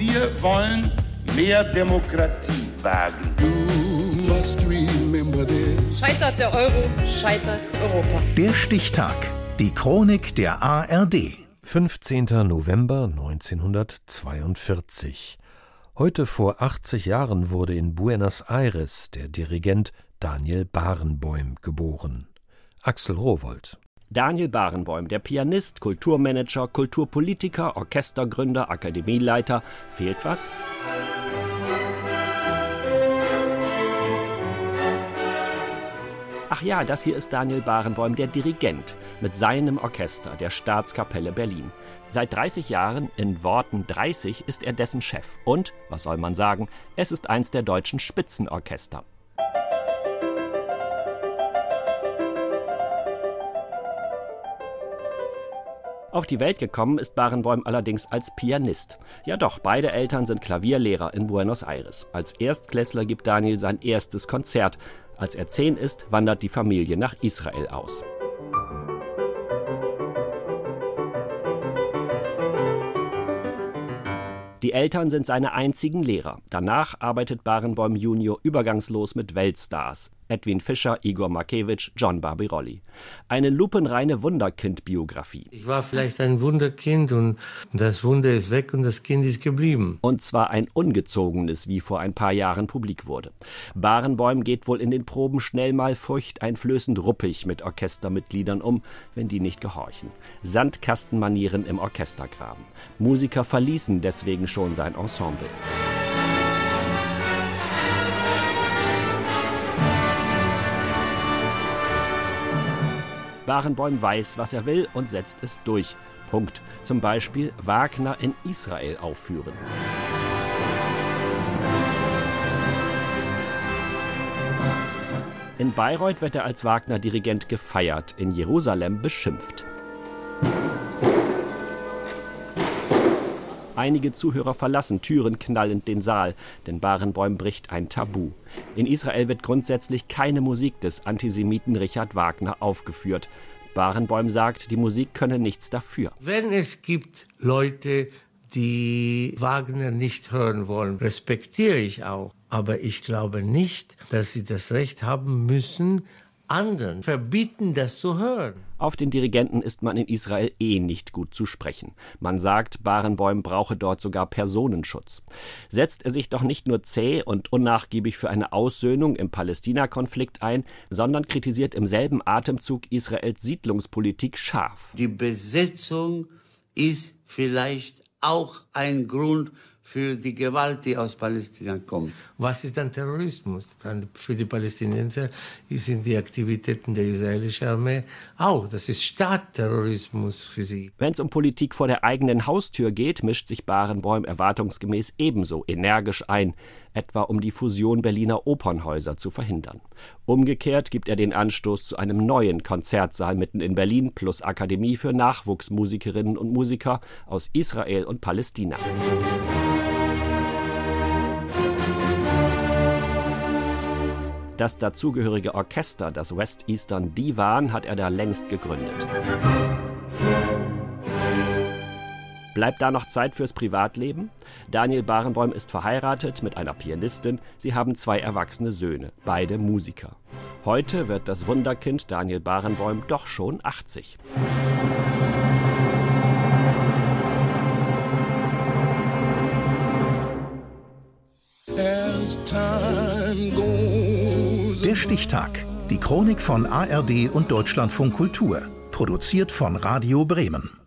Wir wollen mehr Demokratie wagen. Scheitert der Euro, scheitert Europa. Der Stichtag. Die Chronik der ARD. 15. November 1942. Heute vor 80 Jahren wurde in Buenos Aires der Dirigent Daniel Barenboim geboren. Axel Rowold. Daniel Barenboim, der Pianist, Kulturmanager, Kulturpolitiker, Orchestergründer, Akademieleiter. Fehlt was? Ach ja, das hier ist Daniel Barenboim, der Dirigent, mit seinem Orchester, der Staatskapelle Berlin. Seit 30 Jahren, in Worten 30, ist er dessen Chef. Und, was soll man sagen, es ist eins der deutschen Spitzenorchester. Auf die Welt gekommen ist Barenboim allerdings als Pianist. Ja doch, beide Eltern sind Klavierlehrer in Buenos Aires. Als Erstklässler gibt Daniel sein erstes Konzert. Als er zehn ist, wandert die Familie nach Israel aus. Die Eltern sind seine einzigen Lehrer. Danach arbeitet Barenboim Junior übergangslos mit Weltstars. Edwin Fischer, Igor Markewitsch, John Barbirolli. Eine lupenreine Wunderkind-Biografie. Ich war vielleicht ein Wunderkind und das Wunder ist weg und das Kind ist geblieben. Und zwar ein ungezogenes, wie vor ein paar Jahren publik wurde. Barenbäum geht wohl in den Proben schnell mal furchteinflößend ruppig mit Orchestermitgliedern um, wenn die nicht gehorchen. Sandkastenmanieren im Orchestergraben. Musiker verließen deswegen schon sein Ensemble. Barenboim weiß, was er will und setzt es durch. Punkt. Zum Beispiel Wagner in Israel aufführen. In Bayreuth wird er als Wagner-Dirigent gefeiert, in Jerusalem beschimpft. Einige Zuhörer verlassen Türen knallend den Saal, denn Barenboim bricht ein Tabu. In Israel wird grundsätzlich keine Musik des Antisemiten Richard Wagner aufgeführt. Barenboim sagt, die Musik könne nichts dafür. Wenn es gibt Leute, die Wagner nicht hören wollen, respektiere ich auch. Aber ich glaube nicht, dass sie das Recht haben müssen, anderen verbieten, das zu hören. Auf den Dirigenten ist man in Israel eh nicht gut zu sprechen. Man sagt, Barenboim brauche dort sogar Personenschutz. Setzt er sich doch nicht nur zäh und unnachgiebig für eine Aussöhnung im Palästina-Konflikt ein, sondern kritisiert im selben Atemzug Israels Siedlungspolitik scharf. Die Besetzung ist vielleicht auch ein Grund für die Gewalt, die aus Palästina kommt. Was ist dann Terrorismus? Dann für die Palästinenser sind die Aktivitäten der israelischen Armee auch. Das ist Staatterrorismus für sie. Wenn es um Politik vor der eigenen Haustür geht, mischt sich Barenbäum erwartungsgemäß ebenso energisch ein, etwa um die Fusion Berliner Opernhäuser zu verhindern. Umgekehrt gibt er den Anstoß zu einem neuen Konzertsaal mitten in Berlin plus Akademie für Nachwuchsmusikerinnen und Musiker aus Israel und Palästina. Das dazugehörige Orchester, das West Eastern Divan, hat er da längst gegründet. Bleibt da noch Zeit fürs Privatleben? Daniel Barenboim ist verheiratet mit einer Pianistin. Sie haben zwei erwachsene Söhne, beide Musiker. Heute wird das Wunderkind Daniel Barenboim doch schon 80. Der Stichtag. Die Chronik von ARD und Deutschlandfunk Kultur. Produziert von Radio Bremen.